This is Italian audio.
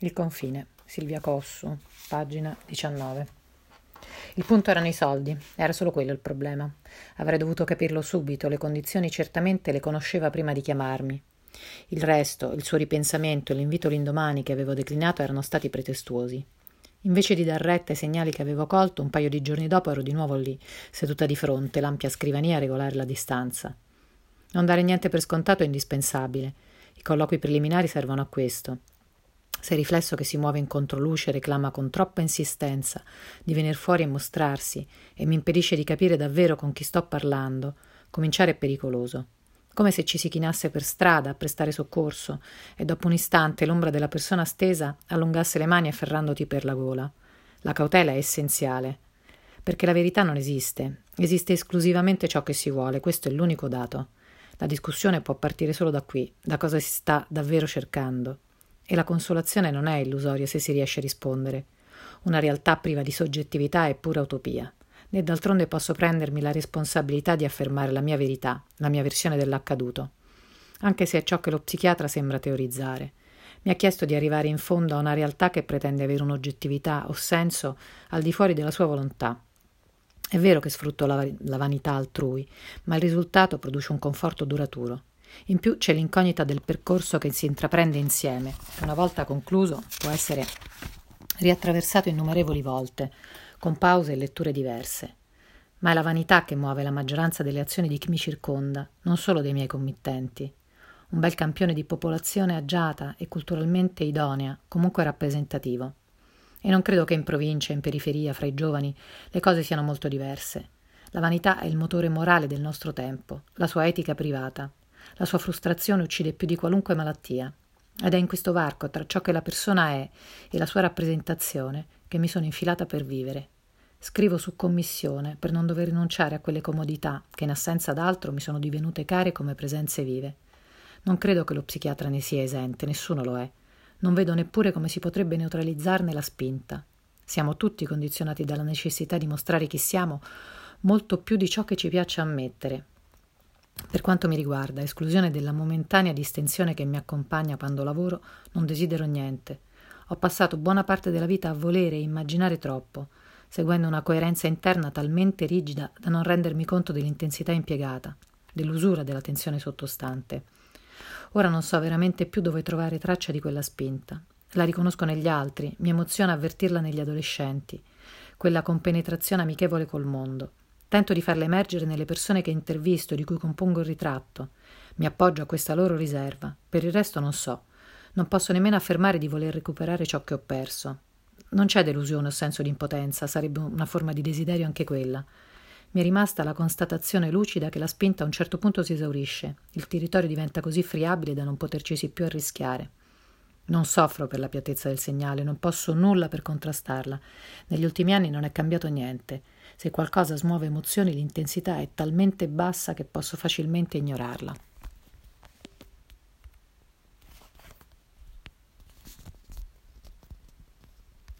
Il confine, Silvia Cossu, pagina 19. Il punto erano i soldi, era solo quello il problema. Avrei dovuto capirlo subito, le condizioni certamente le conosceva prima di chiamarmi. Il resto, il suo ripensamento e l'invito l'indomani che avevo declinato erano stati pretestuosi. Invece di dar retta ai segnali che avevo colto, un paio di giorni dopo ero di nuovo lì, seduta di fronte, l'ampia scrivania a regolare la distanza. Non dare niente per scontato è indispensabile. I colloqui preliminari servono a questo. Se il riflesso che si muove in controluce reclama con troppa insistenza di venir fuori e mostrarsi e mi impedisce di capire davvero con chi sto parlando, cominciare è pericoloso. Come se ci si chinasse per strada a prestare soccorso e dopo un istante l'ombra della persona stesa allungasse le mani afferrandoti per la gola. La cautela è essenziale, perché la verità non esiste, esiste esclusivamente ciò che si vuole, questo è l'unico dato. La discussione può partire solo da qui, da cosa si sta davvero cercando. E la consolazione non è illusoria se si riesce a rispondere. Una realtà priva di soggettività è pura utopia. Né d'altronde posso prendermi la responsabilità di affermare la mia verità, la mia versione dell'accaduto. Anche se è ciò che lo psichiatra sembra teorizzare. Mi ha chiesto di arrivare in fondo a una realtà che pretende avere un'oggettività o senso al di fuori della sua volontà. È vero che sfrutto la, la vanità altrui, ma il risultato produce un conforto duraturo. In più c'è l'incognita del percorso che si intraprende insieme. Una volta concluso può essere riattraversato innumerevoli volte, con pause e letture diverse. Ma è la vanità che muove la maggioranza delle azioni di chi mi circonda, non solo dei miei committenti. Un bel campione di popolazione agiata e culturalmente idonea, comunque rappresentativo. E non credo che in provincia, in periferia, fra i giovani, le cose siano molto diverse. La vanità è il motore morale del nostro tempo, la sua etica privata, la sua frustrazione uccide più di qualunque malattia. Ed è in questo varco tra ciò che la persona è e la sua rappresentazione che mi sono infilata per vivere. Scrivo su commissione per non dover rinunciare a quelle comodità che in assenza d'altro mi sono divenute care come presenze vive. Non credo che lo psichiatra ne sia esente, nessuno lo è. Non vedo neppure come si potrebbe neutralizzarne la spinta. Siamo tutti condizionati dalla necessità di mostrare chi siamo molto più di ciò che ci piace ammettere, per quanto mi riguarda, esclusione della momentanea distensione che mi accompagna quando lavoro, non desidero niente. Ho passato buona parte della vita a volere e immaginare troppo, seguendo una coerenza interna talmente rigida da non rendermi conto dell'intensità impiegata, dell'usura della tensione sottostante. Ora non so veramente più dove trovare traccia di quella spinta. La riconosco negli altri, mi emoziona avvertirla negli adolescenti, quella compenetrazione amichevole col mondo. Tento di farle emergere nelle persone che intervisto, di cui compongo il ritratto. Mi appoggio a questa loro riserva. Per il resto non so. Non posso nemmeno affermare di voler recuperare ciò che ho perso. Non c'è delusione o senso di impotenza, sarebbe una forma di desiderio anche quella. Mi è rimasta la constatazione lucida che la spinta a un certo punto si esaurisce, il territorio diventa così friabile da non potercisi più arrischiare. Non soffro per la piattezza del segnale, non posso nulla per contrastarla. Negli ultimi anni non è cambiato niente. Se qualcosa smuove emozioni, l'intensità è talmente bassa che posso facilmente ignorarla.